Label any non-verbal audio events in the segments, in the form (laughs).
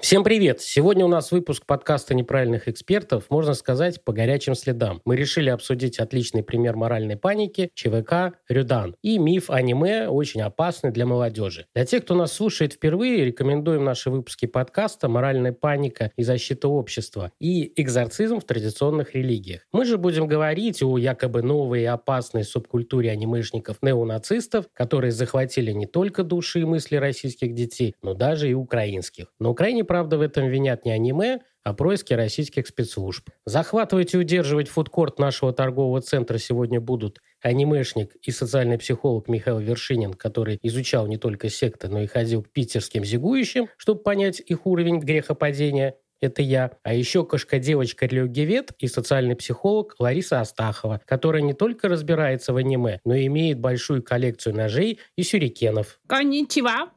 Всем привет! Сегодня у нас выпуск подкаста «Неправильных экспертов», можно сказать, по горячим следам. Мы решили обсудить отличный пример моральной паники ЧВК «Рюдан» и миф аниме, очень опасный для молодежи. Для тех, кто нас слушает впервые, рекомендуем наши выпуски подкаста «Моральная паника и защита общества» и «Экзорцизм в традиционных религиях». Мы же будем говорить о якобы новой и опасной субкультуре анимешников-неонацистов, которые захватили не только души и мысли российских детей, но даже и украинских. На Украине правда, в этом винят не аниме, а происки российских спецслужб. Захватывать и удерживать фудкорт нашего торгового центра сегодня будут анимешник и социальный психолог Михаил Вершинин, который изучал не только секты, но и ходил к питерским зигующим, чтобы понять их уровень грехопадения. Это я. А еще кошка-девочка-религиовед и социальный психолог Лариса Астахова, которая не только разбирается в аниме, но и имеет большую коллекцию ножей и сюрикенов. Конничева.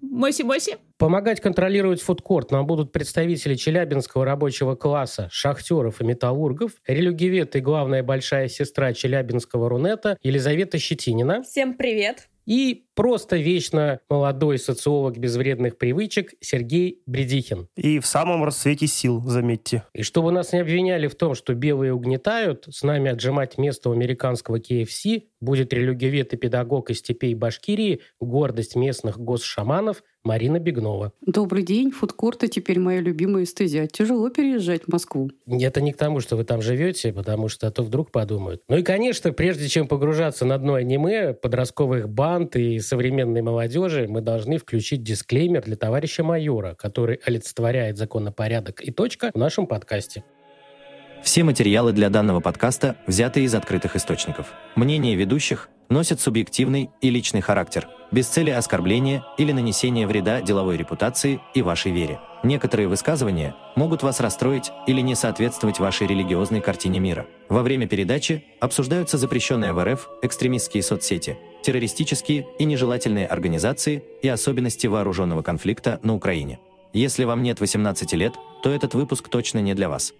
Моси-моси. Помогать контролировать фудкорт нам будут представители Челябинского рабочего класса, шахтеров и металлургов, релюгивет и главная большая сестра Челябинского Рунета Елизавета Щетинина. Всем привет! И просто вечно молодой социолог без вредных привычек Сергей Бредихин. И в самом расцвете сил, заметьте. И чтобы нас не обвиняли в том, что белые угнетают, с нами отжимать место у американского KFC будет религиовед и педагог из степей Башкирии, гордость местных госшаманов Марина Бегнова. Добрый день. Фудкорты теперь моя любимая эстезия. Тяжело переезжать в Москву. Это не к тому, что вы там живете, потому что а то вдруг подумают. Ну и, конечно, прежде чем погружаться на дно аниме, подростковых банд и современной молодежи, мы должны включить дисклеймер для товарища майора, который олицетворяет законопорядок и точка в нашем подкасте. Все материалы для данного подкаста взяты из открытых источников. Мнения ведущих носят субъективный и личный характер, без цели оскорбления или нанесения вреда деловой репутации и вашей вере. Некоторые высказывания могут вас расстроить или не соответствовать вашей религиозной картине мира. Во время передачи обсуждаются запрещенные в РФ экстремистские соцсети, террористические и нежелательные организации и особенности вооруженного конфликта на Украине. Если вам нет 18 лет, то этот выпуск точно не для вас.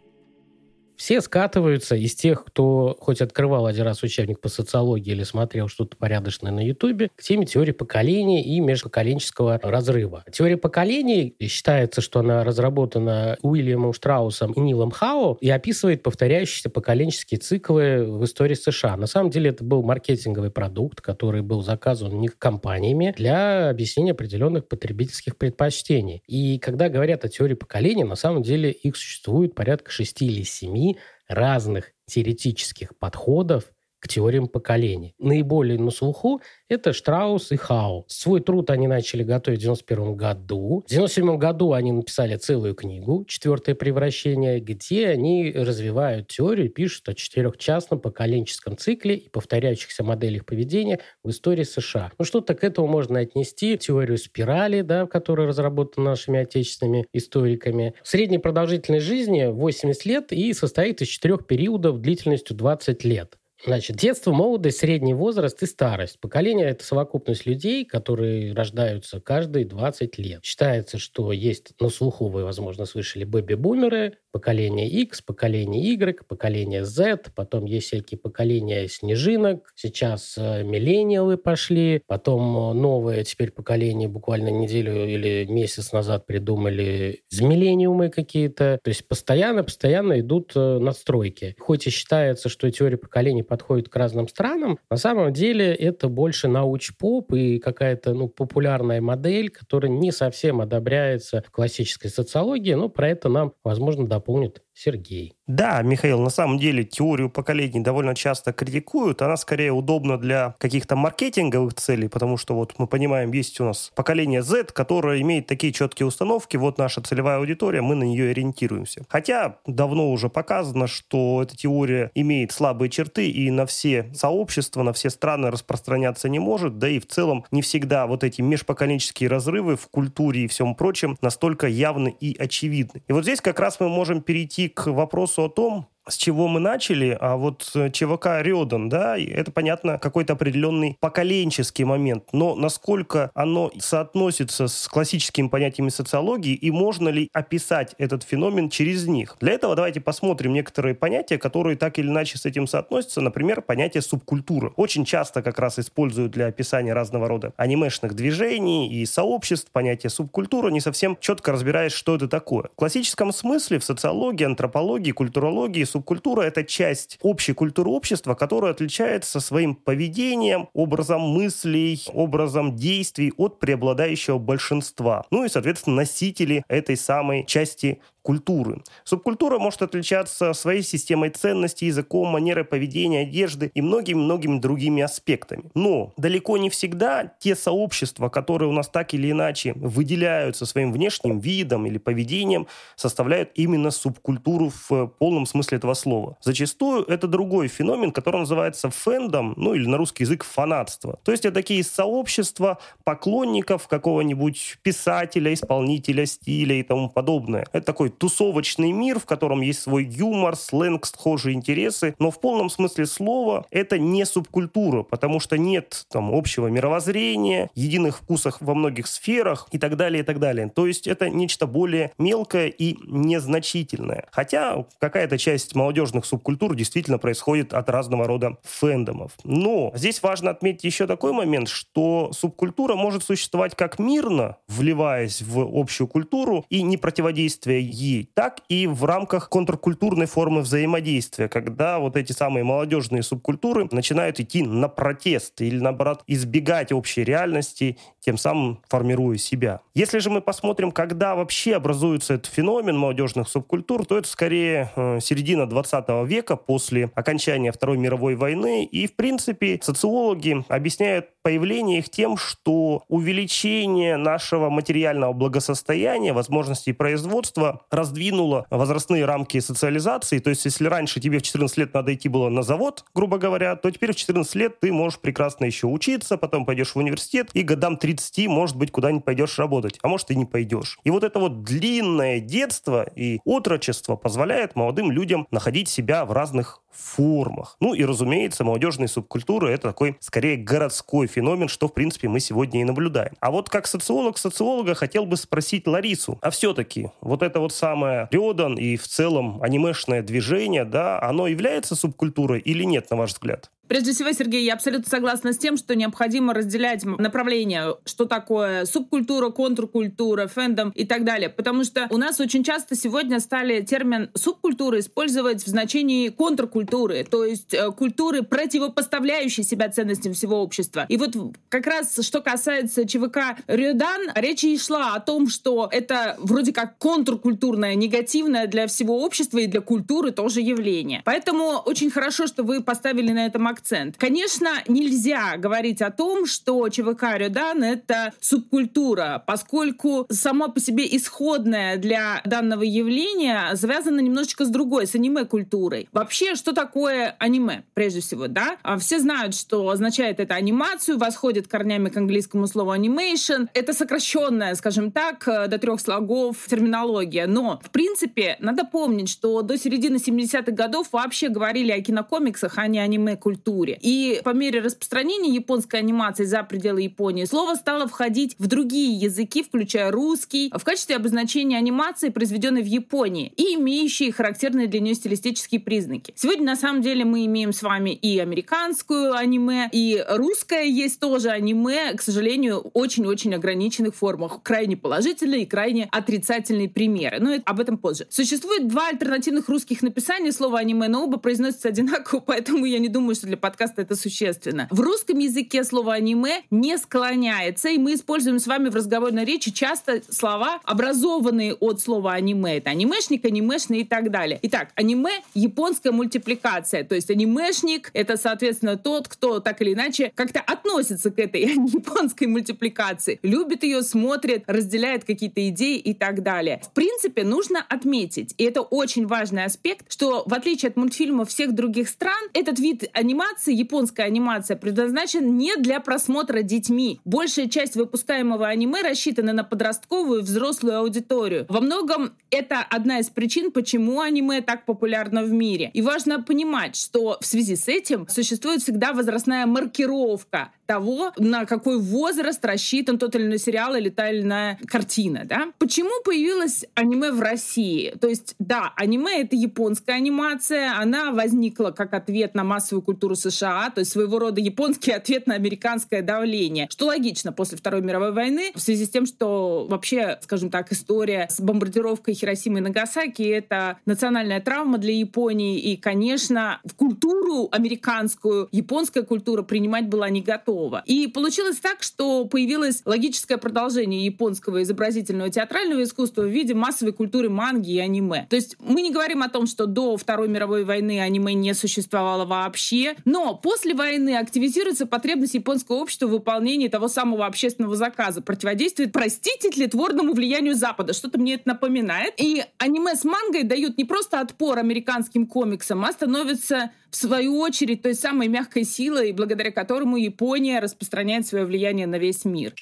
Все скатываются из тех, кто хоть открывал один раз учебник по социологии или смотрел что-то порядочное на Ютубе, к теме теории поколений и межпоколенческого разрыва. Теория поколений считается, что она разработана Уильямом Штраусом и Нилом Хау и описывает повторяющиеся поколенческие циклы в истории США. На самом деле это был маркетинговый продукт, который был заказан них компаниями для объяснения определенных потребительских предпочтений. И когда говорят о теории поколений, на самом деле их существует порядка шести или семи разных теоретических подходов к теориям поколений. Наиболее на слуху это Штраус и Хау. Свой труд они начали готовить в 91 году. В 97 году они написали целую книгу «Четвертое превращение», где они развивают теорию, пишут о четырехчастном поколенческом цикле и повторяющихся моделях поведения в истории США. Ну что-то к этому можно отнести теорию спирали, да, которая разработана нашими отечественными историками. Средняя продолжительность жизни 80 лет и состоит из четырех периодов длительностью 20 лет. Значит, детство, молодость, средний возраст и старость. Поколение – это совокупность людей, которые рождаются каждые 20 лет. Считается, что есть, на слуху вы, возможно, слышали, бэби-бумеры, поколение X, поколение Y, поколение Z, потом есть всякие поколения снежинок, сейчас э, миллениалы пошли, потом э, новое теперь поколение буквально неделю или месяц назад придумали миллениумы какие-то. То есть постоянно-постоянно идут э, настройки. Хоть и считается, что теория поколений подходит к разным странам, на самом деле это больше науч-поп и какая-то ну, популярная модель, которая не совсем одобряется в классической социологии, но про это нам, возможно, дополнит Сергей. Да, Михаил, на самом деле теорию поколений довольно часто критикуют. Она скорее удобна для каких-то маркетинговых целей, потому что вот мы понимаем, есть у нас поколение Z, которое имеет такие четкие установки, вот наша целевая аудитория, мы на нее ориентируемся. Хотя давно уже показано, что эта теория имеет слабые черты и на все сообщества, на все страны распространяться не может, да и в целом не всегда вот эти межпоколенческие разрывы в культуре и всем прочем настолько явны и очевидны. И вот здесь как раз мы можем перейти к вопросу вопросу о том, с чего мы начали, а вот ЧВК Рёдан, да, это, понятно, какой-то определенный поколенческий момент, но насколько оно соотносится с классическими понятиями социологии и можно ли описать этот феномен через них? Для этого давайте посмотрим некоторые понятия, которые так или иначе с этим соотносятся, например, понятие субкультура. Очень часто как раз используют для описания разного рода анимешных движений и сообществ понятие субкультура, не совсем четко разбираясь, что это такое. В классическом смысле в социологии, антропологии, культурологии субкультура — это часть общей культуры общества, которая отличается своим поведением, образом мыслей, образом действий от преобладающего большинства. Ну и, соответственно, носители этой самой части культуры. Субкультура может отличаться своей системой ценностей, языком, манерой поведения, одежды и многими-многими другими аспектами. Но далеко не всегда те сообщества, которые у нас так или иначе выделяются своим внешним видом или поведением, составляют именно субкультуру в полном смысле этого слова. Зачастую это другой феномен, который называется фэндом, ну или на русский язык фанатство. То есть это такие сообщества поклонников какого-нибудь писателя, исполнителя, стиля и тому подобное. Это такой тусовочный мир, в котором есть свой юмор, сленг, схожие интересы, но в полном смысле слова это не субкультура, потому что нет там общего мировоззрения, единых вкусов во многих сферах и так далее, и так далее. То есть это нечто более мелкое и незначительное. Хотя какая-то часть молодежных субкультур действительно происходит от разного рода фэндомов. Но здесь важно отметить еще такой момент, что субкультура может существовать как мирно, вливаясь в общую культуру и не противодействуя ей, так и в рамках контркультурной формы взаимодействия, когда вот эти самые молодежные субкультуры начинают идти на протест или, наоборот, избегать общей реальности, тем самым формируя себя. Если же мы посмотрим, когда вообще образуется этот феномен молодежных субкультур, то это скорее э, середина 20 века после окончания Второй мировой войны. И, в принципе, социологи объясняют появление их тем, что увеличение нашего материального благосостояния, возможностей производства раздвинуло возрастные рамки социализации. То есть, если раньше тебе в 14 лет надо идти было на завод, грубо говоря, то теперь в 14 лет ты можешь прекрасно еще учиться, потом пойдешь в университет, и годам 30, может быть, куда-нибудь пойдешь работать, а может и не пойдешь. И вот это вот длинное детство и отрочество позволяет молодым людям находить себя в разных формах. Ну и, разумеется, молодежные субкультуры — это такой, скорее, городской феномен, что, в принципе, мы сегодня и наблюдаем. А вот как социолог социолога хотел бы спросить Ларису, а все-таки вот это вот самое Рёдан и в целом анимешное движение, да, оно является субкультурой или нет, на ваш взгляд? Прежде всего, Сергей, я абсолютно согласна с тем, что необходимо разделять направления, что такое субкультура, контркультура, фэндом и так далее. Потому что у нас очень часто сегодня стали термин субкультура использовать в значении контркультуры, то есть э, культуры, противопоставляющей себя ценностям всего общества. И вот как раз что касается ЧВК Рюдан, речь и шла о том, что это вроде как контркультурное, негативное для всего общества и для культуры тоже явление. Поэтому очень хорошо, что вы поставили на этом акцент. Конечно, нельзя говорить о том, что ЧВК Рюдан — это субкультура, поскольку сама по себе исходная для данного явления связана немножечко с другой, с аниме-культурой. Вообще, что такое аниме, прежде всего, да? А все знают, что означает это анимацию, восходит корнями к английскому слову animation. Это сокращенная, скажем так, до трех слогов терминология. Но, в принципе, надо помнить, что до середины 70-х годов вообще говорили о кинокомиксах, а не аниме-культуре культуре. И по мере распространения японской анимации за пределы Японии слово стало входить в другие языки, включая русский, в качестве обозначения анимации, произведенной в Японии и имеющей характерные для нее стилистические признаки. Сегодня на самом деле мы имеем с вами и американскую аниме, и русское есть тоже аниме, к сожалению, очень-очень ограниченных формах. Крайне положительные и крайне отрицательные примеры. Но об этом позже. Существует два альтернативных русских написания слова аниме, но оба произносятся одинаково, (laughs) поэтому я не думаю, что для подкаста это существенно. В русском языке слово аниме не склоняется, и мы используем с вами в разговорной речи часто слова, образованные от слова аниме. Это анимешник, анимешный и так далее. Итак, аниме — японская мультипликация. То есть анимешник — это, соответственно, тот, кто так или иначе как-то относится к этой (laughs) японской мультипликации. Любит ее, смотрит, разделяет какие-то идеи и так далее. В принципе, нужно отметить, и это очень важный аспект, что в отличие от мультфильмов всех других стран, этот вид анимации, японская анимация, предназначен не для просмотра детьми. Большая часть выпускаемого аниме рассчитана на подростковую и взрослую аудиторию. Во многом это одна из причин, почему аниме так популярно в мире. И важно понимать, что в связи с этим существует всегда возрастная маркировка того, на какой возраст рассчитан тот или иной сериал или та или иная картина. Да? Почему появилось аниме в России? То есть, да, аниме — это японская анимация, она возникла как ответ на массовую культуру США, то есть своего рода японский ответ на американское давление, что логично после Второй мировой войны, в связи с тем, что вообще, скажем так, история с бомбардировкой Хиросимы и Нагасаки — это национальная травма для Японии, и, конечно, в культуру американскую японская культура принимать была не готова готово. И получилось так, что появилось логическое продолжение японского изобразительного театрального искусства в виде массовой культуры манги и аниме. То есть мы не говорим о том, что до Второй мировой войны аниме не существовало вообще, но после войны активизируется потребность японского общества в выполнении того самого общественного заказа, противодействует, простите, тлетворному влиянию Запада. Что-то мне это напоминает. И аниме с мангой дают не просто отпор американским комиксам, а становятся в свою очередь той самой мягкой силой, благодаря которому Япония распространяет свое влияние на весь мир.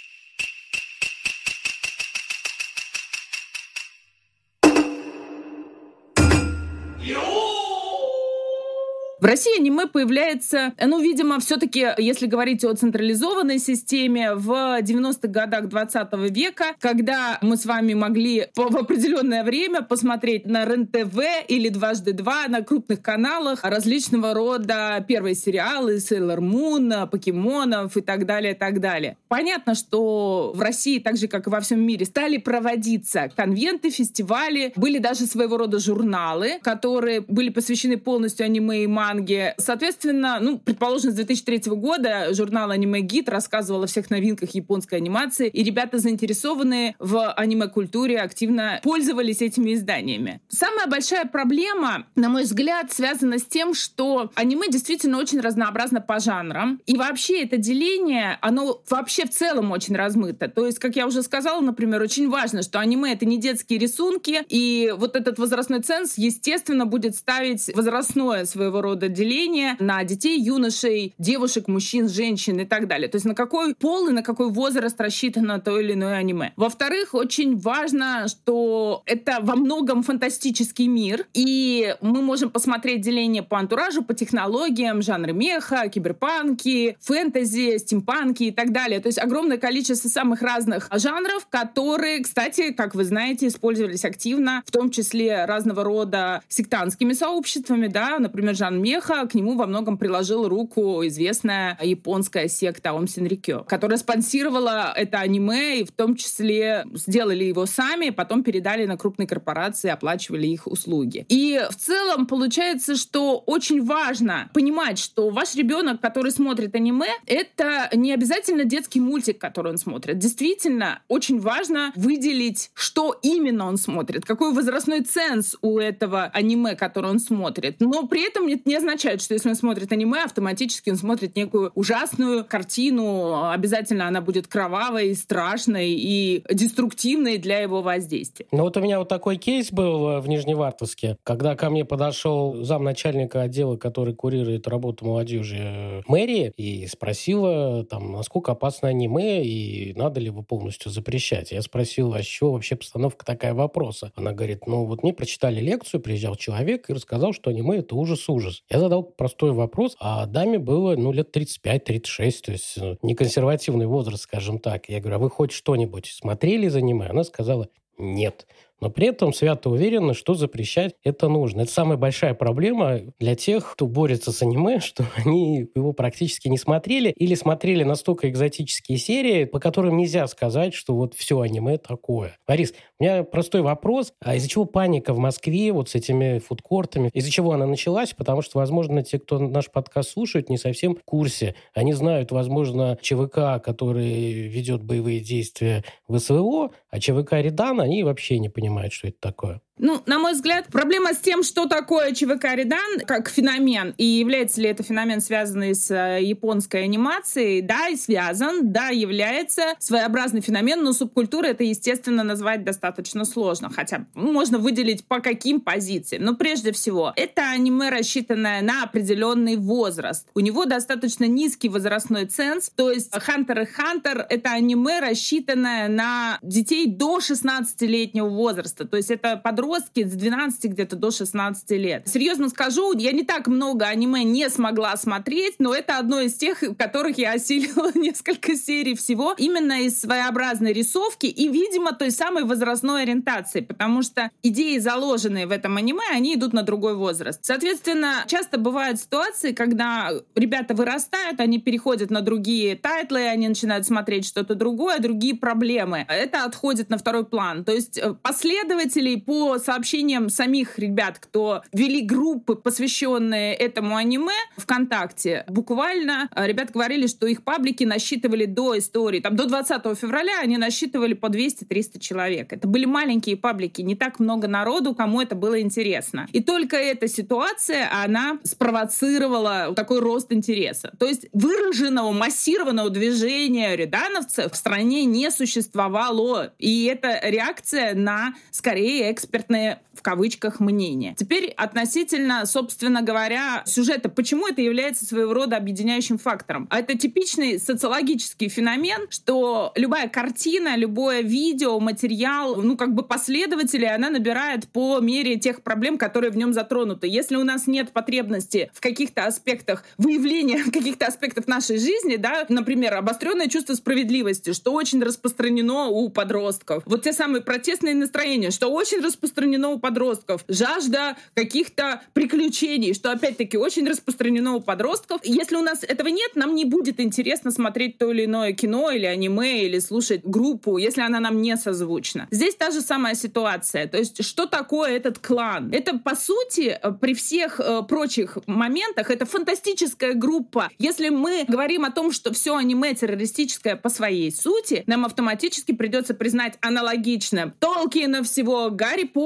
В России аниме появляется, ну, видимо, все-таки, если говорить о централизованной системе, в 90-х годах 20 века, когда мы с вами могли в определенное время посмотреть на РЕН-ТВ или дважды два на крупных каналах различного рода первые сериалы, Сейлор Мун, покемонов и так далее, и так далее. Понятно, что в России, так же, как и во всем мире, стали проводиться конвенты, фестивали, были даже своего рода журналы, которые были посвящены полностью аниме и манге. Соответственно, ну, предположим, с 2003 года журнал Аниме Гид рассказывал о всех новинках японской анимации, и ребята, заинтересованные в аниме-культуре, активно пользовались этими изданиями. Самая большая проблема, на мой взгляд, связана с тем, что аниме действительно очень разнообразно по жанрам, и вообще это деление, оно вообще в целом очень размыто. То есть, как я уже сказала, например, очень важно, что аниме — это не детские рисунки, и вот этот возрастной ценз, естественно, будет ставить возрастное своего рода рода деления на детей, юношей, девушек, мужчин, женщин и так далее. То есть на какой пол и на какой возраст рассчитано то или иное аниме. Во-вторых, очень важно, что это во многом фантастический мир, и мы можем посмотреть деление по антуражу, по технологиям, жанры меха, киберпанки, фэнтези, стимпанки и так далее. То есть огромное количество самых разных жанров, которые, кстати, как вы знаете, использовались активно, в том числе разного рода сектантскими сообществами, да, например, жанр меха, к нему во многом приложила руку известная японская секта Ом Синрикё, которая спонсировала это аниме и в том числе сделали его сами, потом передали на крупные корпорации, оплачивали их услуги. И в целом получается, что очень важно понимать, что ваш ребенок, который смотрит аниме, это не обязательно детский мультик, который он смотрит. Действительно, очень важно выделить, что именно он смотрит, какой возрастной ценз у этого аниме, который он смотрит. Но при этом не означает, что если он смотрит аниме, автоматически он смотрит некую ужасную картину. Обязательно она будет кровавой, страшной и деструктивной для его воздействия. Ну вот у меня вот такой кейс был в Нижневартовске, когда ко мне подошел замначальника отдела, который курирует работу молодежи э, мэрии, и спросила, там, насколько опасно аниме, и надо ли его полностью запрещать. Я спросил, а с чего вообще постановка такая вопроса? Она говорит, ну вот мне прочитали лекцию, приезжал человек и рассказал, что аниме — это ужас-ужас. Я задал простой вопрос, а даме было, ну, лет 35-36, то есть э, не консервативный возраст, скажем так. Я говорю, а вы хоть что-нибудь смотрели из аниме? Она сказала, нет. Но при этом свято уверены, что запрещать это нужно. Это самая большая проблема для тех, кто борется с аниме, (laughs) что они его практически не смотрели или смотрели настолько экзотические серии, по которым нельзя сказать, что вот все аниме такое. Борис, у меня простой вопрос. А из-за чего паника в Москве вот с этими фудкортами? Из-за чего она началась? Потому что, возможно, те, кто наш подкаст слушают, не совсем в курсе. Они знают, возможно, ЧВК, который ведет боевые действия в СВО, а ЧВК Редан, они вообще не понимают, что это такое. Ну, на мой взгляд, проблема с тем, что такое ЧВК Редан как феномен, и является ли это феномен, связанный с э, японской анимацией, да, и связан, да, является своеобразный феномен, но субкультура это, естественно, назвать достаточно сложно, хотя можно выделить по каким позициям. Но прежде всего, это аниме, рассчитанное на определенный возраст. У него достаточно низкий возрастной ценз, то есть Хантер и Хантер — это аниме, рассчитанное на детей до 16-летнего возраста, то есть это подростки подростки с 12 где-то до 16 лет. Серьезно скажу, я не так много аниме не смогла смотреть, но это одно из тех, которых я осилила (laughs) несколько серий всего, именно из своеобразной рисовки и, видимо, той самой возрастной ориентации, потому что идеи, заложенные в этом аниме, они идут на другой возраст. Соответственно, часто бывают ситуации, когда ребята вырастают, они переходят на другие тайтлы, они начинают смотреть что-то другое, другие проблемы. Это отходит на второй план. То есть э, последователей по сообщениям самих ребят, кто вели группы, посвященные этому аниме ВКонтакте, буквально э, ребят говорили, что их паблики насчитывали до истории, там до 20 февраля они насчитывали по 200-300 человек. Это были маленькие паблики, не так много народу, кому это было интересно. И только эта ситуация, она спровоцировала такой рост интереса. То есть выраженного, массированного движения редановцев в стране не существовало. И это реакция на, скорее, эксперт экспертные в кавычках мнения. Теперь относительно, собственно говоря, сюжета, почему это является своего рода объединяющим фактором? Это типичный социологический феномен, что любая картина, любое видео, материал, ну как бы последователи, она набирает по мере тех проблем, которые в нем затронуты. Если у нас нет потребности в каких-то аспектах выявления (laughs) каких-то аспектов нашей жизни, да, например, обостренное чувство справедливости, что очень распространено у подростков. Вот те самые протестные настроения, что очень распространено распространено у подростков. Жажда каких-то приключений, что опять-таки очень распространено у подростков. Если у нас этого нет, нам не будет интересно смотреть то или иное кино или аниме, или слушать группу, если она нам не созвучна. Здесь та же самая ситуация. То есть что такое этот клан? Это, по сути, при всех э, прочих моментах, это фантастическая группа. Если мы говорим о том, что все аниме террористическое по своей сути, нам автоматически придется признать аналогично Толкина всего, Гарри Поттера,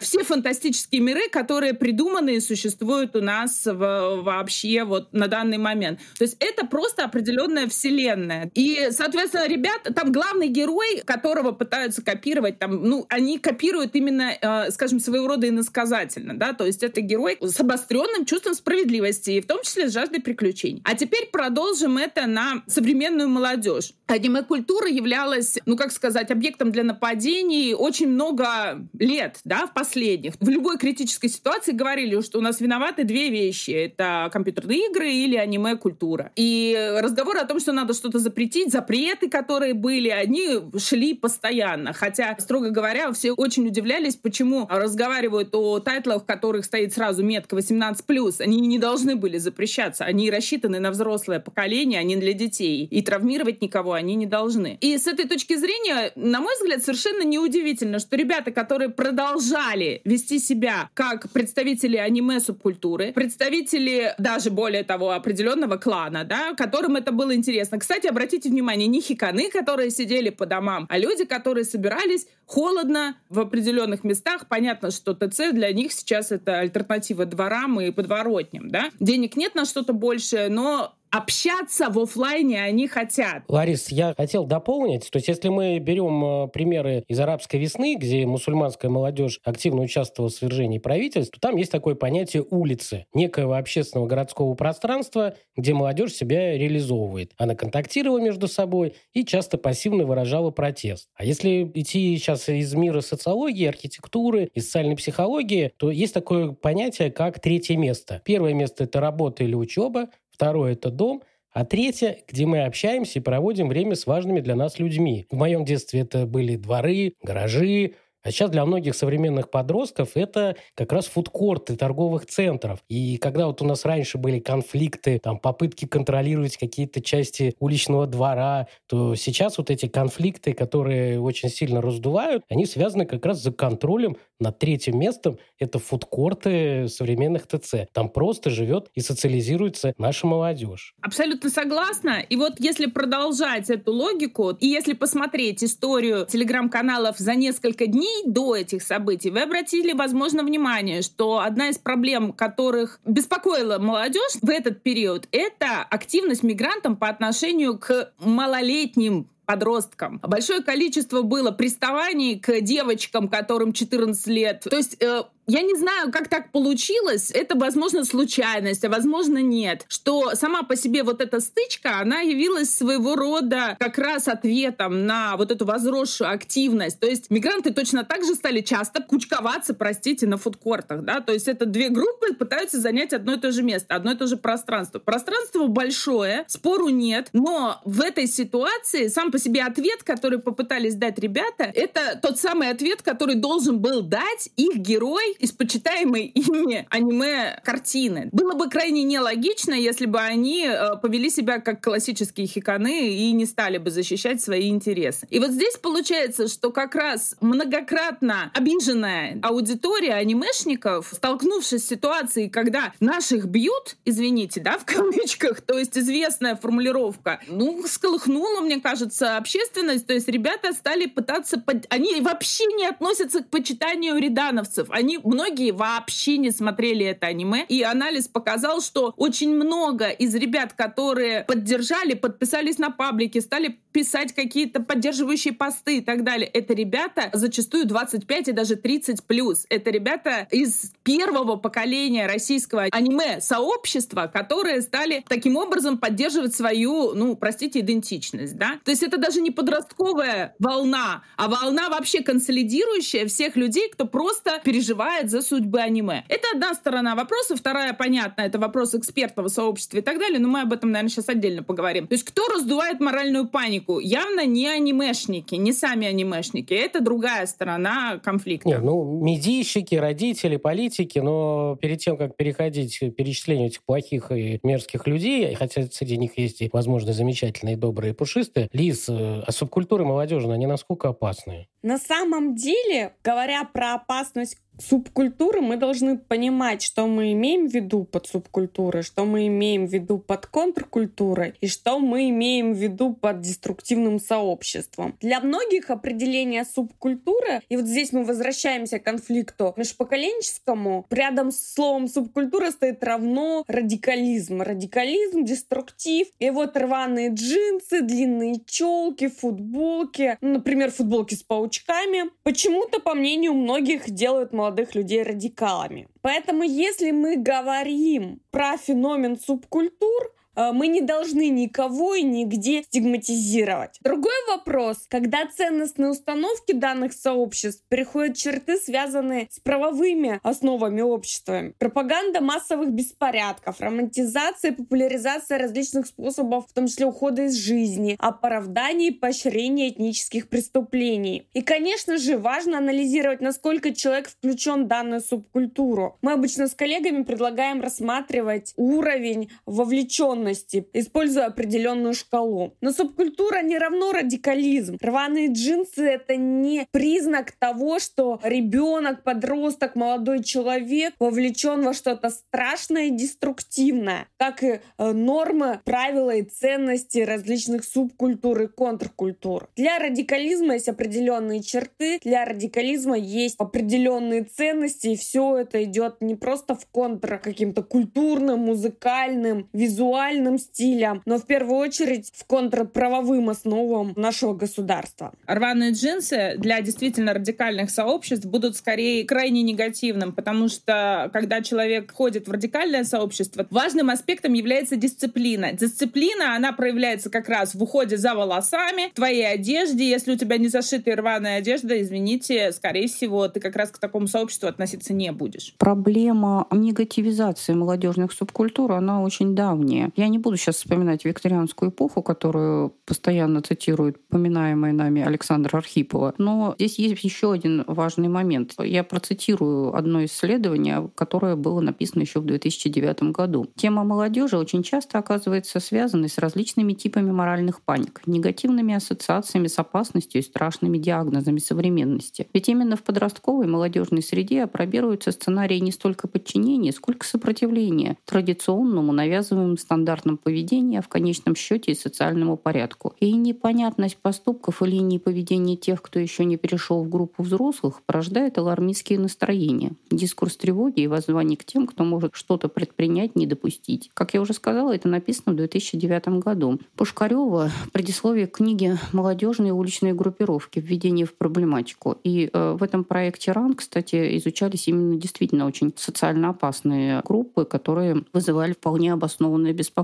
все фантастические миры, которые придуманы и существуют у нас в, вообще вот на данный момент. То есть это просто определенная вселенная. И, соответственно, ребят, там главный герой, которого пытаются копировать, там, ну, они копируют именно, э, скажем, своего рода иносказательно, да, то есть это герой с обостренным чувством справедливости, и в том числе с жаждой приключений. А теперь продолжим это на современную молодежь. Аниме-культура являлась, ну, как сказать, объектом для нападений очень много лет лет, да, в последних, в любой критической ситуации говорили, что у нас виноваты две вещи. Это компьютерные игры или аниме-культура. И разговоры о том, что надо что-то запретить, запреты, которые были, они шли постоянно. Хотя, строго говоря, все очень удивлялись, почему разговаривают о тайтлах, в которых стоит сразу метка 18+. Они не должны были запрещаться. Они рассчитаны на взрослое поколение, а не для детей. И травмировать никого они не должны. И с этой точки зрения, на мой взгляд, совершенно неудивительно, что ребята, которые продолжали вести себя как представители аниме-субкультуры, представители даже более того определенного клана, да, которым это было интересно. Кстати, обратите внимание, не хиканы, которые сидели по домам, а люди, которые собирались холодно в определенных местах. Понятно, что ТЦ для них сейчас это альтернатива дворам и подворотням, да. Денег нет на что-то большее, но общаться в офлайне они хотят. Ларис, я хотел дополнить. То есть, если мы берем э, примеры из арабской весны, где мусульманская молодежь активно участвовала в свержении правительств, то там есть такое понятие улицы, некоего общественного городского пространства, где молодежь себя реализовывает. Она контактировала между собой и часто пассивно выражала протест. А если идти сейчас из мира социологии, архитектуры и социальной психологии, то есть такое понятие, как третье место. Первое место – это работа или учеба, второе – это дом, а третье, где мы общаемся и проводим время с важными для нас людьми. В моем детстве это были дворы, гаражи, А сейчас для многих современных подростков это как раз фудкорты торговых центров. И когда вот у нас раньше были конфликты, там, попытки контролировать какие-то части уличного двора, то сейчас вот эти конфликты, которые очень сильно раздувают, они связаны как раз за контролем над третьим местом. Это фудкорты современных ТЦ. Там просто живет и социализируется наша молодежь. Абсолютно согласна. И вот если продолжать эту логику, и если посмотреть историю телеграм-каналов за несколько дней до этих событий, вы обратили, возможно, внимание, что одна из проблем, которых беспокоила молодежь в этот период, это активность мигрантам по отношению к малолетним подросткам. Большое количество было приставаний к девочкам, которым 14 лет. То есть э, я не знаю, как так получилось. Это, возможно, случайность, а возможно, нет. Что сама по себе вот эта стычка, она явилась своего рода как раз ответом на вот эту возросшую активность. То есть мигранты точно так же стали часто кучковаться, простите, на фудкортах, да. То есть это две группы пытаются занять одно и то же место, одно и то же пространство. Пространство большое, спору нет, но в этой ситуации сам по себе ответ, который попытались дать ребята, это тот самый ответ, который должен был дать их герой из почитаемой ими аниме-картины. Было бы крайне нелогично, если бы они э, повели себя как классические хиканы и не стали бы защищать свои интересы. И вот здесь получается, что как раз многократно обиженная аудитория анимешников, столкнувшись с ситуацией, когда наших бьют, извините, да, в кавычках, то есть известная формулировка, ну, сколыхнула, мне кажется, общественность, то есть ребята стали пытаться... Под... Они вообще не относятся к почитанию редановцев. Они многие вообще не смотрели это аниме, и анализ показал, что очень много из ребят, которые поддержали, подписались на паблике, стали писать какие-то поддерживающие посты и так далее, это ребята зачастую 25 и даже 30 плюс. Это ребята из первого поколения российского аниме-сообщества, которые стали таким образом поддерживать свою, ну, простите, идентичность, да? То есть это даже не подростковая волна, а волна вообще консолидирующая всех людей, кто просто переживает за судьбы аниме. Это одна сторона вопроса. Вторая, понятно, это вопрос экспертного сообщества и так далее, но мы об этом, наверное, сейчас отдельно поговорим. То есть кто раздувает моральную панику? Явно не анимешники, не сами анимешники. Это другая сторона конфликта. Не, ну, медийщики, родители, политики, но перед тем, как переходить к перечислению этих плохих и мерзких людей, хотя среди них есть и, возможно, замечательные, добрые, пушистые, Лиз, э, а субкультуры молодежные, они насколько опасны? На самом деле, говоря про опасность субкультуры мы должны понимать, что мы имеем в виду под субкультурой, что мы имеем в виду под контркультурой и что мы имеем в виду под деструктивным сообществом. Для многих определение субкультуры, и вот здесь мы возвращаемся к конфликту межпоколенческому, рядом с словом субкультура стоит равно радикализм. Радикализм, деструктив, и вот рваные джинсы, длинные челки, футболки, ну, например, футболки с паучками, почему-то, по мнению многих, делают молодых людей радикалами. Поэтому если мы говорим про феномен субкультур, мы не должны никого и нигде стигматизировать. Другой вопрос, когда ценностные установки данных сообществ переходят черты, связанные с правовыми основами общества. Пропаганда массовых беспорядков, романтизация популяризация различных способов, в том числе ухода из жизни, оправдание и поощрение этнических преступлений. И, конечно же, важно анализировать, насколько человек включен в данную субкультуру. Мы обычно с коллегами предлагаем рассматривать уровень вовлеченности склонности, используя определенную шкалу. Но субкультура не равно радикализм. Рваные джинсы — это не признак того, что ребенок, подросток, молодой человек вовлечен во что-то страшное и деструктивное, как и э, нормы, правила и ценности различных субкультур и контркультур. Для радикализма есть определенные черты, для радикализма есть определенные ценности, и все это идет не просто в контр каким-то культурным, музыкальным, визуальным, национальным стилям, но в первую очередь в контрправовым основам нашего государства. Рваные джинсы для действительно радикальных сообществ будут скорее крайне негативным, потому что когда человек ходит в радикальное сообщество, важным аспектом является дисциплина. Дисциплина, она проявляется как раз в уходе за волосами, в твоей одежде. Если у тебя не зашитая рваная одежда, извините, скорее всего, ты как раз к такому сообществу относиться не будешь. Проблема негативизации молодежных субкультур, она очень давняя. Я не буду сейчас вспоминать викторианскую эпоху, которую постоянно цитирует поминаемая нами Александра Архипова. Но здесь есть еще один важный момент. Я процитирую одно исследование, которое было написано еще в 2009 году. Тема молодежи очень часто оказывается связанной с различными типами моральных паник, негативными ассоциациями с опасностью и страшными диагнозами современности. Ведь именно в подростковой молодежной среде опробируются сценарии не столько подчинения, сколько сопротивления традиционному навязываемым стандартам поведения, а в конечном счете и социальному порядку. И непонятность поступков и линий поведения тех, кто еще не перешел в группу взрослых, порождает алармистские настроения, дискурс тревоги и воззвание к тем, кто может что-то предпринять, не допустить. Как я уже сказала, это написано в 2009 году. Пушкарева предисловие книги «Молодежные уличные группировки. Введение в проблематику». И э, в этом проекте РАН, кстати, изучались именно действительно очень социально опасные группы, которые вызывали вполне обоснованное беспокойство.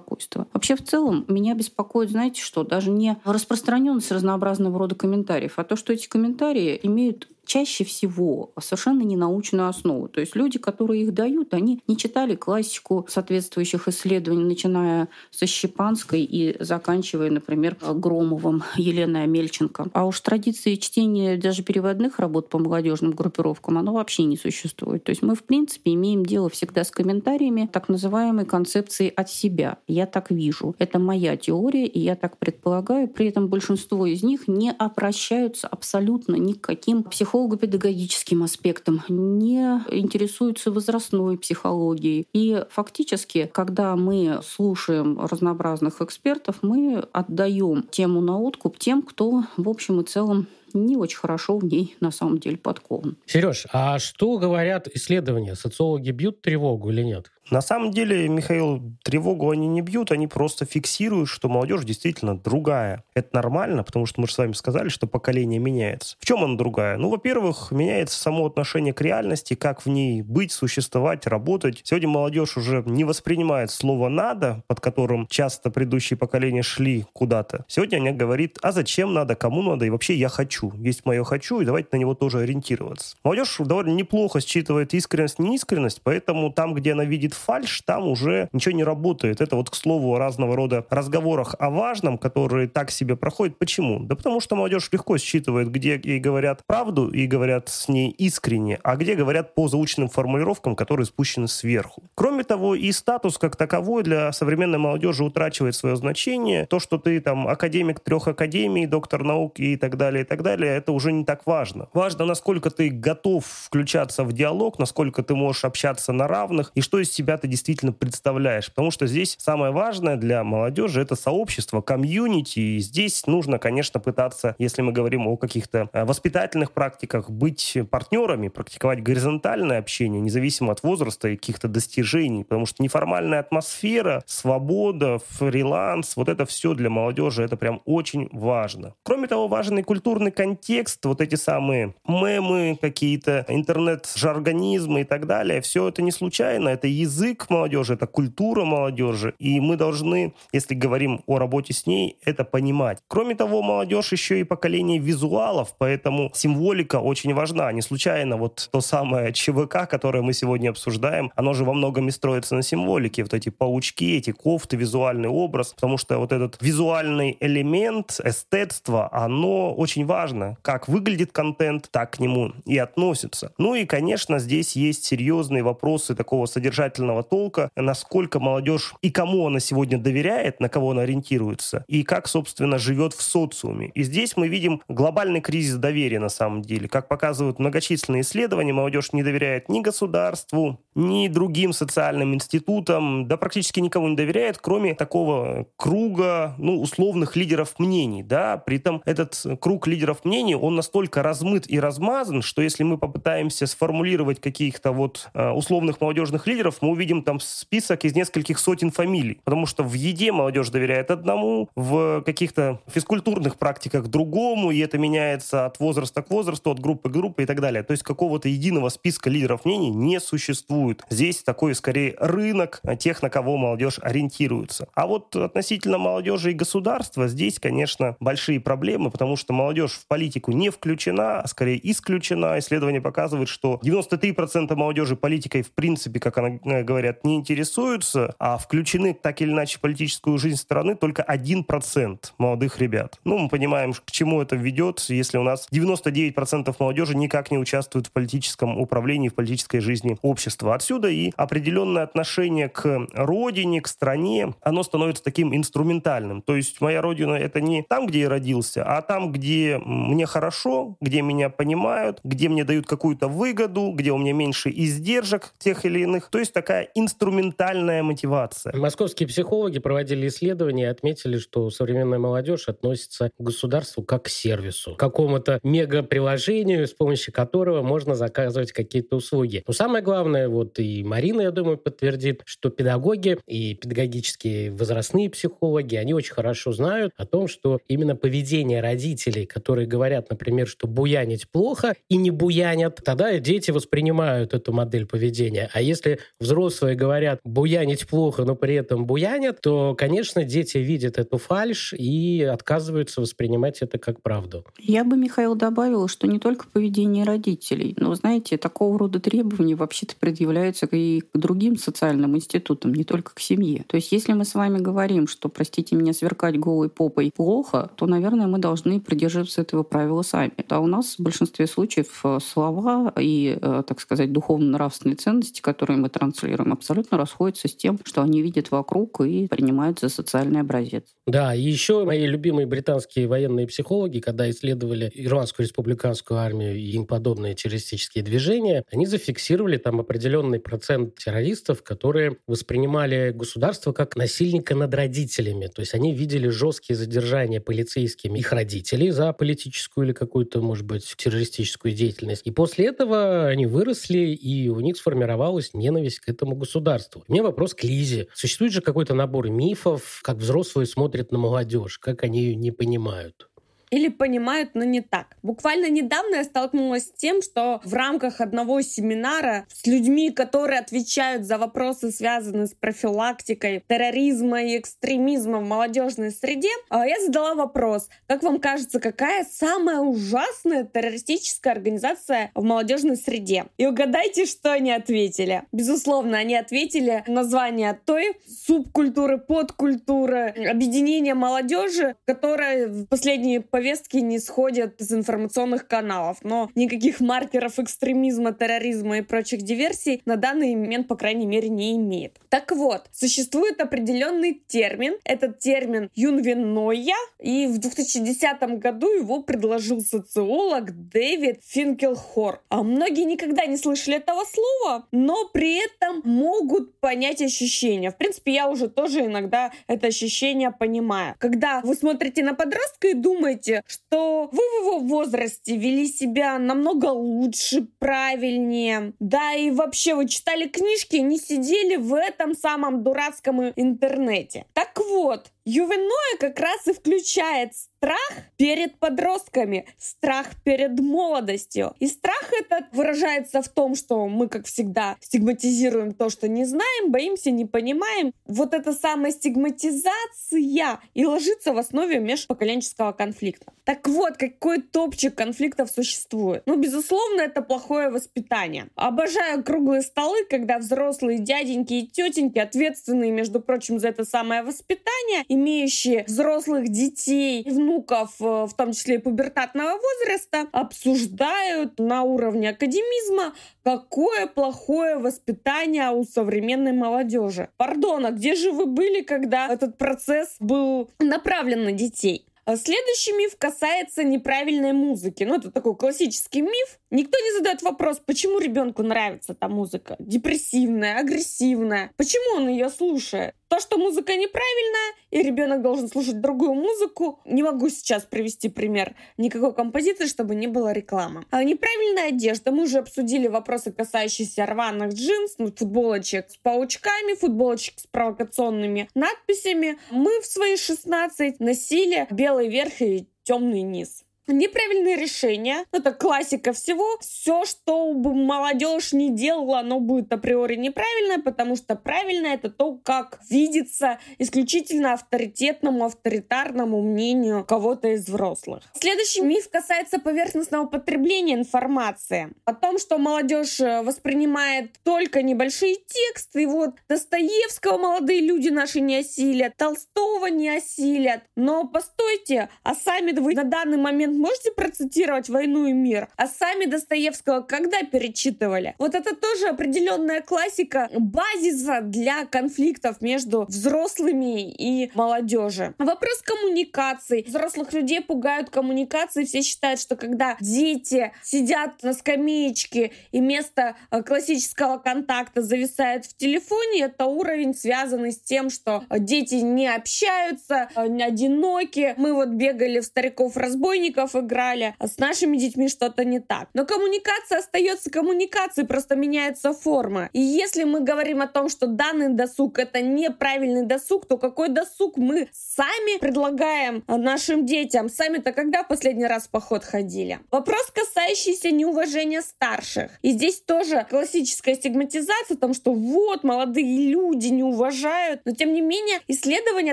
Вообще, в целом, меня беспокоит, знаете что, даже не распространенность разнообразного рода комментариев, а то, что эти комментарии имеют чаще всего совершенно ненаучную основу. То есть люди, которые их дают, они не читали классику соответствующих исследований, начиная со Щепанской и заканчивая, например, Громовым, Еленой Амельченко. А уж традиции чтения даже переводных работ по молодежным группировкам, оно вообще не существует. То есть мы, в принципе, имеем дело всегда с комментариями так называемой концепции от себя. Я так вижу. Это моя теория, и я так предполагаю. При этом большинство из них не обращаются абсолютно ни к каким психологическим психолого-педагогическим аспектом, не интересуются возрастной психологией. И фактически, когда мы слушаем разнообразных экспертов, мы отдаем тему на откуп тем, кто в общем и целом не очень хорошо в ней на самом деле подкован. Сереж, а что говорят исследования? Социологи бьют тревогу или нет? На самом деле, Михаил, тревогу они не бьют, они просто фиксируют, что молодежь действительно другая. Это нормально, потому что мы же с вами сказали, что поколение меняется. В чем она другая? Ну, во-первых, меняется само отношение к реальности, как в ней быть, существовать, работать. Сегодня молодежь уже не воспринимает слово «надо», под которым часто предыдущие поколения шли куда-то. Сегодня она говорит, а зачем надо, кому надо, и вообще я хочу. Есть мое «хочу», и давайте на него тоже ориентироваться. Молодежь довольно неплохо считывает искренность, неискренность, поэтому там, где она видит фальш, там уже ничего не работает. Это вот, к слову, о разного рода разговорах о важном, которые так себе проходят. Почему? Да потому что молодежь легко считывает, где и говорят правду, и говорят с ней искренне, а где говорят по заученным формулировкам, которые спущены сверху. Кроме того, и статус как таковой для современной молодежи утрачивает свое значение. То, что ты там академик трех академий, доктор наук и так далее, и так далее, это уже не так важно. Важно, насколько ты готов включаться в диалог, насколько ты можешь общаться на равных, и что из себя себя ты действительно представляешь. Потому что здесь самое важное для молодежи — это сообщество, комьюнити. И здесь нужно, конечно, пытаться, если мы говорим о каких-то э, воспитательных практиках, быть партнерами, практиковать горизонтальное общение, независимо от возраста и каких-то достижений. Потому что неформальная атмосфера, свобода, фриланс, вот это все для молодежи, это прям очень важно. Кроме того, важен и культурный контекст, вот эти самые мемы, какие-то интернет-жаргонизмы и так далее. Все это не случайно, это язык язык молодежи, это культура молодежи, и мы должны, если говорим о работе с ней, это понимать. Кроме того, молодежь еще и поколение визуалов, поэтому символика очень важна. Не случайно вот то самое ЧВК, которое мы сегодня обсуждаем, оно же во многом и строится на символике. Вот эти паучки, эти кофты, визуальный образ, потому что вот этот визуальный элемент, эстетство, оно очень важно. Как выглядит контент, так к нему и относится. Ну и, конечно, здесь есть серьезные вопросы такого содержательного воспитательного толка, насколько молодежь и кому она сегодня доверяет, на кого она ориентируется, и как, собственно, живет в социуме. И здесь мы видим глобальный кризис доверия на самом деле. Как показывают многочисленные исследования, молодежь не доверяет ни государству, ни другим социальным институтам, да практически никому не доверяет, кроме такого круга, ну, условных лидеров мнений, да. При этом этот круг лидеров мнений, он настолько размыт и размазан, что если мы попытаемся сформулировать каких-то вот э, условных молодежных лидеров, мы увидим там список из нескольких сотен фамилий. Потому что в еде молодежь доверяет одному, в каких-то физкультурных практиках другому, и это меняется от возраста к возрасту, от группы к группе и так далее. То есть какого-то единого списка лидеров мнений не существует. Здесь такой скорее рынок тех, на кого молодежь ориентируется. А вот относительно молодежи и государства здесь, конечно, большие проблемы, потому что молодежь в политику не включена, а скорее исключена. Исследования показывают, что 93% молодежи политикой в принципе, как она э, говорят, не интересуются, а включены так или иначе в политическую жизнь страны только 1% молодых ребят. Ну, мы понимаем, к чему это ведет, если у нас 99% молодежи никак не участвуют в политическом управлении, в политической жизни общества. Отсюда и определенное отношение к родине, к стране, оно становится таким инструментальным. То есть моя родина — это не там, где я родился, а там, где мне хорошо, где меня понимают, где мне дают какую-то выгоду, где у меня меньше издержек тех или иных. То есть такая инструментальная мотивация. Московские психологи проводили исследования и отметили, что современная молодежь относится к государству как к сервису, к какому-то мега-приложению, с помощью которого можно заказывать какие-то услуги. Но самое главное, вот и Марина, я думаю, подтвердит, что педагоги и педагогические возрастные психологи, они очень хорошо знают о том, что именно поведение родителей, которые говорят, например, что буянить плохо и не буянят, тогда дети воспринимают эту модель поведения. А если взрослые говорят буянить плохо, но при этом буянят, то, конечно, дети видят эту фальш и отказываются воспринимать это как правду. Я бы, Михаил, добавила, что не только поведение родителей, но, знаете, такого рода требования вообще-то предъявляются и к другим социальным институтам, не только к семье. То есть если мы с вами говорим, что, простите меня, сверкать голой попой плохо, то, наверное, мы должны придерживаться этого правила сами. А у нас в большинстве случаев э, слова и, э, так сказать, духовно-нравственные ценности, которые мы транслируем, абсолютно расходятся с тем, что они видят вокруг и принимают за социальный образец. Да, и еще мои любимые британские военные психологи, когда исследовали Иранскую республиканскую армию и им подобные террористические движения, они зафиксировали там определенный процент террористов, которые воспринимали государство как насильника над родителями. То есть они видели жесткие задержания полицейскими их родителей за политическую или какую-то, может быть, террористическую деятельность. И после этого они выросли, и у них сформировалась ненависть к этому государству. У меня вопрос к Лизе. Существует же какой-то набор мифов, как взрослые смотрят на молодежь, как они ее не понимают? Или понимают, но не так. Буквально недавно я столкнулась с тем, что в рамках одного семинара с людьми, которые отвечают за вопросы, связанные с профилактикой терроризма и экстремизма в молодежной среде, а, я задала вопрос, как вам кажется, какая самая ужасная террористическая организация в молодежной среде? И угадайте, что они ответили. Безусловно, они ответили название той субкультуры, подкультуры, объединения молодежи, которая в последние повестки не сходят из информационных каналов, но никаких маркеров экстремизма, терроризма и прочих диверсий на данный момент, по крайней мере, не имеет. Так вот, существует определенный термин. Этот термин юнвиноя, и в 2010 году его предложил социолог Дэвид Финкелхор. А многие никогда не слышали этого слова, но при этом могут понять ощущения. В принципе, я уже тоже иногда это ощущение понимаю. Когда вы смотрите на подростка и думаете, думаете, что вы в его возрасте вели себя намного лучше, правильнее, да и вообще вы читали книжки, не сидели в этом самом дурацком интернете. Так вот, Ювеноя как раз и включает страх перед подростками, страх перед молодостью. И страх этот выражается в том, что мы, как всегда, стигматизируем то, что не знаем, боимся, не понимаем. Вот эта самая стигматизация и ложится в основе межпоколенческого конфликта. Так вот, какой топчик конфликтов существует? Ну, безусловно, это плохое воспитание. Обожаю круглые столы, когда взрослые дяденьки и тетеньки, ответственные, между прочим, за это самое воспитание, имеющие взрослых детей, внуков, э, в том числе и пубертатного возраста, обсуждают на уровне академизма, какое плохое воспитание у современной молодежи. Пардон, а где же вы были, когда этот процесс был направлен на детей? А следующий миф касается неправильной музыки. Ну, это такой классический миф. Никто не задает вопрос, почему ребенку нравится эта музыка. Депрессивная, агрессивная. Почему он ее слушает? То, что музыка неправильная, и ребенок должен слушать другую музыку. Не могу сейчас привести пример никакой композиции, чтобы не было рекламы. А неправильная одежда. Мы уже обсудили вопросы, касающиеся рваных джинс, ну, футболочек с паучками, футболочек с провокационными надписями. Мы в свои 16 носили белый верх и темный низ. Неправильные решения. Это классика всего. Все, что бы молодежь не делала, оно будет априори неправильное, потому что правильное это то, как видится исключительно авторитетному, авторитарному мнению кого-то из взрослых. Следующий миф касается поверхностного потребления информации. О том, что молодежь э, воспринимает только небольшие тексты. И вот Достоевского молодые люди наши не осилят, Толстого не осилят. Но постойте, а сами вы на данный момент можете процитировать «Войну и мир»? А сами Достоевского когда перечитывали? Вот это тоже определенная классика базиса для конфликтов между взрослыми и молодежи. Вопрос коммуникаций. Взрослых людей пугают коммуникации. Все считают, что когда дети сидят на скамеечке и вместо э, классического контакта зависают в телефоне, это уровень, связанный с тем, что дети не общаются, э, не одиноки. Мы вот бегали в стариков-разбойников, играли, а с нашими детьми что-то не так. Но коммуникация остается коммуникацией, просто меняется форма. И если мы говорим о том, что данный досуг — это неправильный досуг, то какой досуг мы сами предлагаем нашим детям? Сами-то когда в последний раз в поход ходили? Вопрос, касающийся неуважения старших. И здесь тоже классическая стигматизация о том, что вот, молодые люди не уважают. Но, тем не менее, исследования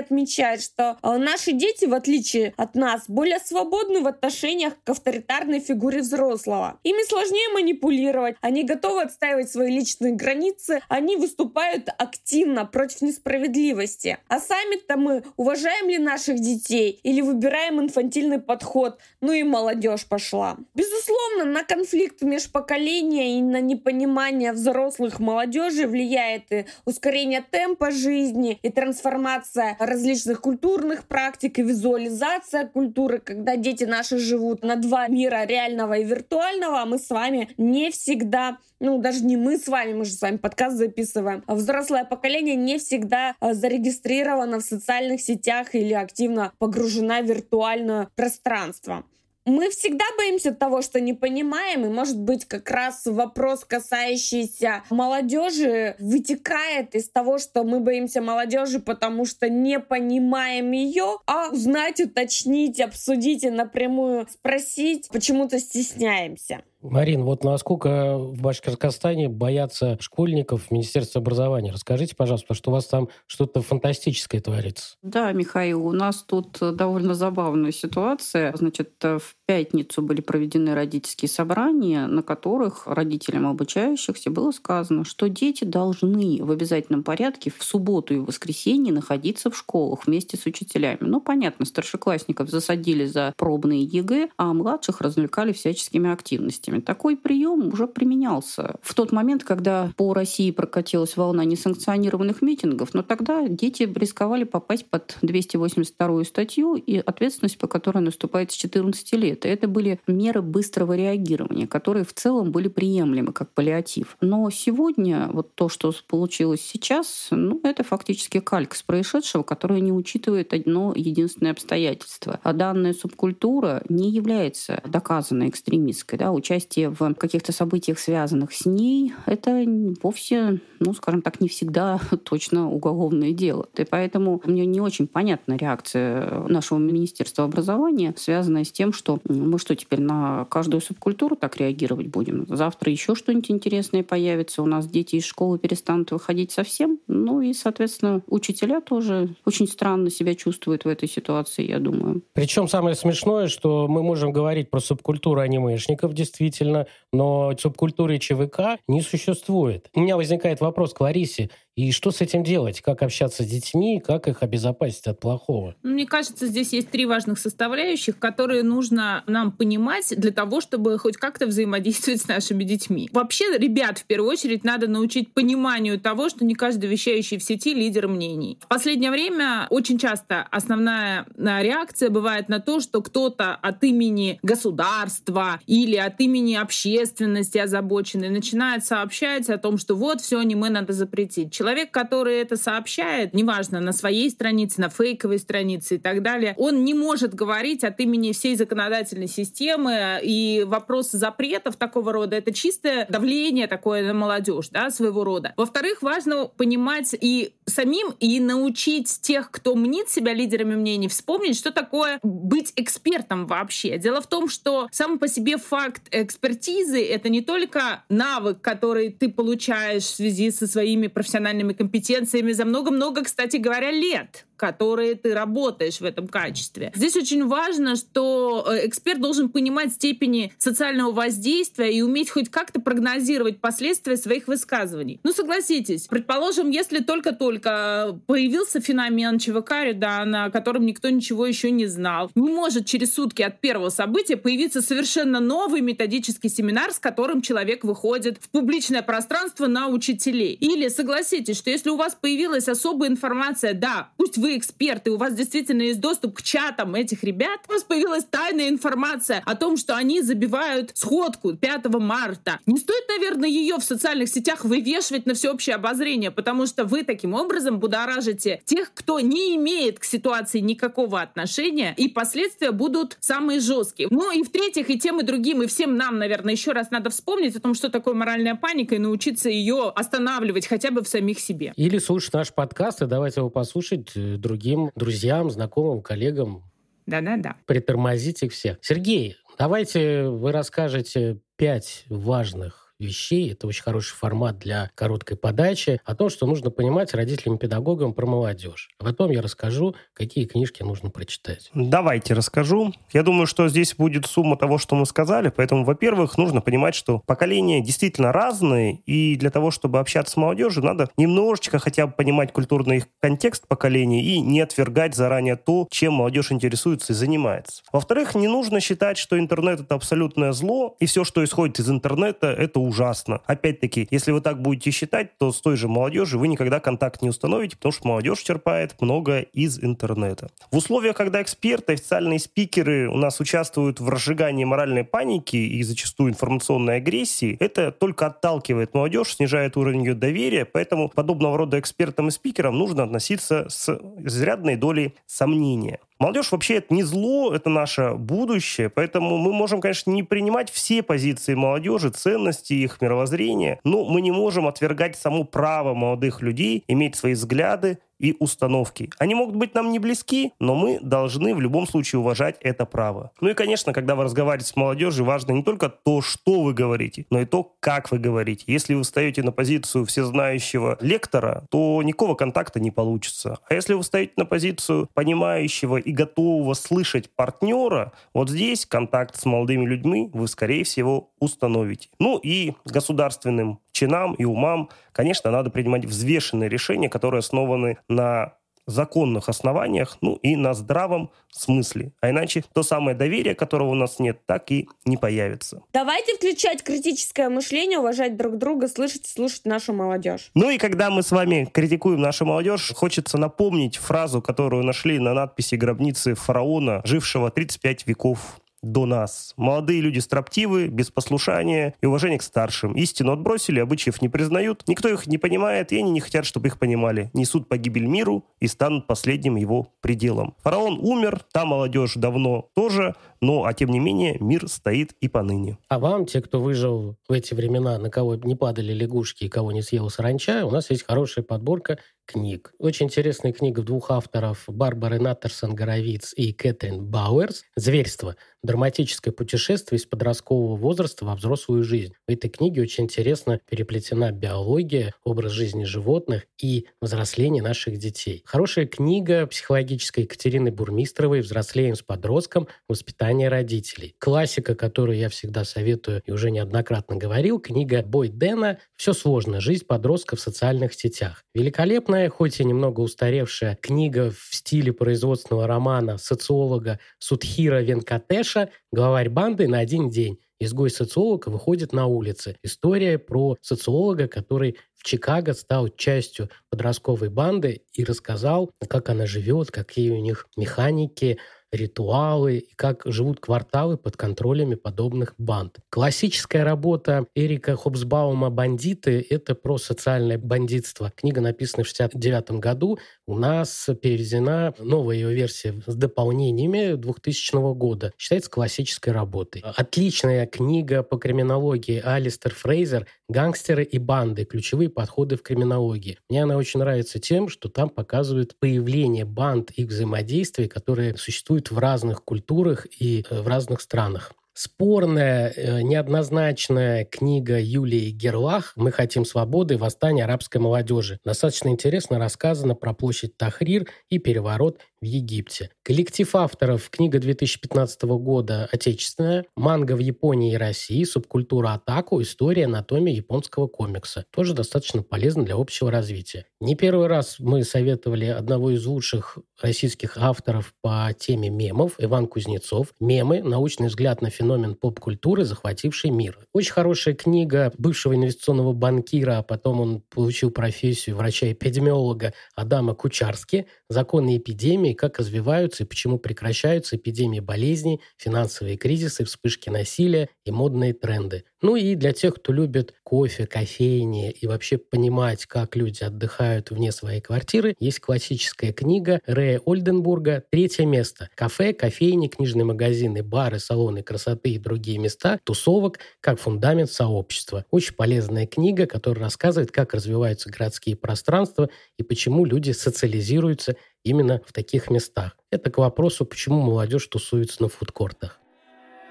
отмечают, что э, наши дети, в отличие от нас, более свободны в отношениях к авторитарной фигуре взрослого. Ими сложнее манипулировать, они готовы отстаивать свои личные границы, они выступают активно против несправедливости. А сами-то мы уважаем ли наших детей или выбираем инфантильный подход, ну и молодежь пошла. Безусловно, на конфликт межпоколения и на непонимание взрослых молодежи влияет и ускорение темпа жизни, и трансформация различных культурных практик, и визуализация культуры, когда дети наши живут на два мира реального и виртуального, а мы с вами не всегда ну, даже не мы с вами, мы же с вами подкаст записываем, а взрослое поколение не всегда а, зарегистрировано в социальных сетях или активно погружена в виртуальное пространство мы всегда боимся того, что не понимаем, и, может быть, как раз вопрос, касающийся молодежи, вытекает из того, что мы боимся молодежи, потому что не понимаем ее, а узнать, уточнить, обсудить и напрямую спросить почему-то стесняемся. Марин, вот насколько в Башкортостане боятся школьников Министерства образования? Расскажите, пожалуйста, что у вас там что-то фантастическое творится. Да, Михаил, у нас тут довольно забавная ситуация. Значит, в пятницу были проведены родительские собрания, на которых родителям обучающихся было сказано, что дети должны в обязательном порядке в субботу и воскресенье находиться в школах вместе с учителями. Ну, понятно, старшеклассников засадили за пробные ЕГЭ, а младших развлекали всяческими активностями возможностями. Такой прием уже применялся в тот момент, когда по России прокатилась волна несанкционированных митингов, но тогда дети рисковали попасть под 282 статью и ответственность, по которой наступает с 14 лет. И это были меры быстрого реагирования, которые в целом были приемлемы как паллиатив. Но сегодня вот то, что получилось сейчас, ну, это фактически кальк с происшедшего, которое не учитывает одно единственное обстоятельство. А данная субкультура не является доказанной экстремистской. Да? Участие участие в каких-то событиях, связанных с ней, это вовсе, ну, скажем так, не всегда (laughs) точно уголовное дело. И поэтому мне не очень понятна реакция нашего Министерства образования, связанная с тем, что мы что, теперь на каждую субкультуру так реагировать будем? Завтра еще что-нибудь интересное появится, у нас дети из школы перестанут выходить совсем. Ну и, соответственно, учителя тоже очень странно себя чувствуют в этой ситуации, я думаю. Причем самое смешное, что мы можем говорить про субкультуру анимешников, действительно, действительно, но субкультуры ЧВК не существует. У меня возникает вопрос к Ларисе. И что с этим делать? Как общаться с детьми? Как их обезопасить от плохого? Ну, мне кажется, здесь есть три важных составляющих, которые нужно нам понимать для того, чтобы хоть как-то взаимодействовать с нашими детьми. Вообще, ребят, в первую очередь, надо научить пониманию того, что не каждый вещающий в сети лидер мнений. В последнее время очень часто основная реакция бывает на то, что кто-то от имени государства или от имени общественности озабоченной начинает сообщать о том, что вот все аниме надо запретить. Человек, который это сообщает, неважно, на своей странице, на фейковой странице и так далее, он не может говорить от имени всей законодательной системы, и вопрос запретов такого рода — это чистое давление такое на молодежь, да, своего рода. Во-вторых, важно понимать и самим, и научить тех, кто мнит себя лидерами мнений, вспомнить, что такое быть экспертом вообще. Дело в том, что сам по себе факт экспертизы — это не только навык, который ты получаешь в связи со своими профессиональными компетенциями за много-много, кстати говоря, лет которые ты работаешь в этом качестве. Здесь очень важно, что э, эксперт должен понимать степени социального воздействия и уметь хоть как-то прогнозировать последствия своих высказываний. Ну, согласитесь, предположим, если только-только появился феномен ЧВК Редана, о котором никто ничего еще не знал, не может через сутки от первого события появиться совершенно новый методический семинар, с которым человек выходит в публичное пространство на учителей. Или согласитесь, что если у вас появилась особая информация, да, пусть вы вы эксперты, у вас действительно есть доступ к чатам этих ребят, у вас появилась тайная информация о том, что они забивают сходку 5 марта. Не стоит, наверное, ее в социальных сетях вывешивать на всеобщее обозрение, потому что вы таким образом будоражите тех, кто не имеет к ситуации никакого отношения, и последствия будут самые жесткие. Ну и в-третьих, и тем, и другим, и всем нам, наверное, еще раз надо вспомнить о том, что такое моральная паника, и научиться ее останавливать хотя бы в самих себе. Или слушать наш подкаст, и давайте его послушать э, другим друзьям, знакомым, коллегам. Да-да-да. Притормозить их всех. Сергей, давайте вы расскажете пять важных вещей. Это очень хороший формат для короткой подачи. О том, что нужно понимать родителям и педагогам про молодежь. А потом я расскажу, какие книжки нужно прочитать. Давайте расскажу. Я думаю, что здесь будет сумма того, что мы сказали. Поэтому, во-первых, нужно понимать, что поколения действительно разные. И для того, чтобы общаться с молодежью, надо немножечко хотя бы понимать культурный контекст поколений и не отвергать заранее то, чем молодежь интересуется и занимается. Во-вторых, не нужно считать, что интернет — это абсолютное зло, и все, что исходит из интернета, это ужасно. Опять-таки, если вы так будете считать, то с той же молодежью вы никогда контакт не установите, потому что молодежь черпает много из интернета. В условиях, когда эксперты, официальные спикеры у нас участвуют в разжигании моральной паники и зачастую информационной агрессии, это только отталкивает молодежь, снижает уровень ее доверия, поэтому подобного рода экспертам и спикерам нужно относиться с изрядной долей сомнения. Молодежь вообще это не зло, это наше будущее, поэтому мы можем, конечно, не принимать все позиции молодежи, ценности их мировоззрения, но мы не можем отвергать само право молодых людей иметь свои взгляды, и установки. Они могут быть нам не близки, но мы должны в любом случае уважать это право. Ну и, конечно, когда вы разговариваете с молодежью, важно не только то, что вы говорите, но и то, как вы говорите. Если вы встаете на позицию всезнающего лектора, то никакого контакта не получится. А если вы встаете на позицию понимающего и готового слышать партнера, вот здесь контакт с молодыми людьми вы, скорее всего, установите. Ну и государственным чинам и умам, конечно, надо принимать взвешенные решения, которые основаны на законных основаниях, ну и на здравом смысле. А иначе то самое доверие, которого у нас нет, так и не появится. Давайте включать критическое мышление, уважать друг друга, слышать и слушать нашу молодежь. Ну и когда мы с вами критикуем нашу молодежь, хочется напомнить фразу, которую нашли на надписи гробницы фараона, жившего 35 веков до нас. Молодые люди строптивы, без послушания и уважения к старшим. Истину отбросили, обычаев не признают, никто их не понимает, и они не хотят, чтобы их понимали. Несут погибель миру и станут последним его пределом. Фараон умер, та молодежь давно тоже, но, а тем не менее, мир стоит и поныне. А вам, те, кто выжил в эти времена, на кого не падали лягушки и кого не съел саранча, у нас есть хорошая подборка книг. Очень интересная книга двух авторов Барбары Наттерсон-Горовиц и Кэтрин Бауэрс «Зверство. Драматическое путешествие из подросткового возраста во взрослую жизнь». В этой книге очень интересно переплетена биология, образ жизни животных и взросление наших детей. Хорошая книга психологической Екатерины Бурмистровой «Взрослеем с подростком. Воспитание родителей». Классика, которую я всегда советую и уже неоднократно говорил, книга Бой Дэна «Все сложно. Жизнь подростка в социальных сетях». Великолепно популярная, хоть и немного устаревшая книга в стиле производственного романа социолога Судхира Венкатеша «Главарь банды на один день». Изгой-социолог выходит на улицы. История про социолога, который в Чикаго стал частью подростковой банды и рассказал, как она живет, какие у них механики, ритуалы и как живут кварталы под контролями подобных банд. Классическая работа Эрика Хобсбаума «Бандиты» — это про социальное бандитство. Книга написана в 69 году. У нас переведена новая ее версия с дополнениями 2000 года. Считается классической работой. Отличная книга по криминологии Алистер Фрейзер «Гангстеры и банды. Ключевые подходы в криминологии». Мне она очень нравится тем, что там показывают появление банд, их взаимодействия, которые существуют в разных культурах и э, в разных странах. Спорная, э, неоднозначная книга Юлии Герлах «Мы хотим свободы. Восстание арабской молодежи». Достаточно интересно рассказано про площадь Тахрир и переворот в Египте. Коллектив авторов. Книга 2015 года «Отечественная». Манга в Японии и России. Субкультура атаку. История анатомии японского комикса. Тоже достаточно полезно для общего развития. Не первый раз мы советовали одного из лучших российских авторов по теме мемов, Иван Кузнецов. «Мемы. Научный взгляд на феномен поп-культуры, захвативший мир». Очень хорошая книга бывшего инвестиционного банкира, а потом он получил профессию врача-эпидемиолога Адама Кучарски «Законы эпидемии. Как развиваются и почему прекращаются эпидемии болезней, финансовые кризисы, вспышки насилия и модные тренды». Ну и для тех, кто любит кофе, кофейни и вообще понимать, как люди отдыхают вне своей квартиры, есть классическая книга Рэя Ольденбурга «Третье место». Кафе, кофейни, книжные магазины, бары, салоны красоты и другие места, тусовок как фундамент сообщества. Очень полезная книга, которая рассказывает, как развиваются городские пространства и почему люди социализируются именно в таких местах. Это к вопросу, почему молодежь тусуется на фудкортах.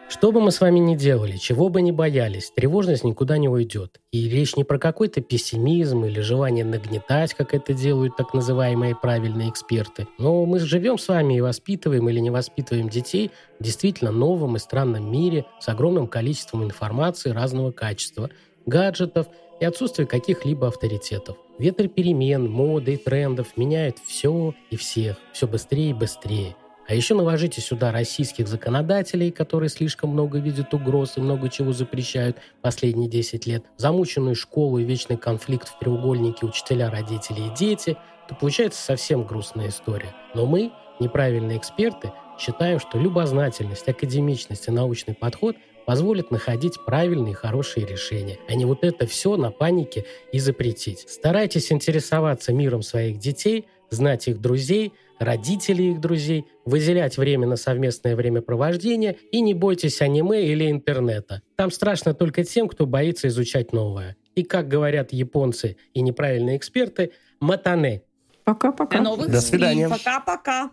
Что бы мы с вами ни делали, чего бы ни боялись, тревожность никуда не уйдет. И речь не про какой-то пессимизм или желание нагнетать, как это делают так называемые правильные эксперты. Но мы живем с вами и воспитываем или не воспитываем детей в действительно новом и странном мире с огромным количеством информации разного качества, гаджетов и отсутствие каких-либо авторитетов. Ветер перемен, моды и трендов меняет все и всех, все быстрее и быстрее – а еще наложите сюда российских законодателей, которые слишком много видят угроз и много чего запрещают последние 10 лет, замученную школу и вечный конфликт в треугольнике учителя, родители и дети, то получается совсем грустная история. Но мы, неправильные эксперты, считаем, что любознательность, академичность и научный подход позволят находить правильные и хорошие решения, а не вот это все на панике и запретить. Старайтесь интересоваться миром своих детей, знать их друзей – родителей их друзей, выделять время на совместное времяпровождение и не бойтесь аниме или интернета. Там страшно только тем, кто боится изучать новое. И как говорят японцы и неправильные эксперты, матане. Пока-пока. До новых До свидания. Пока-пока.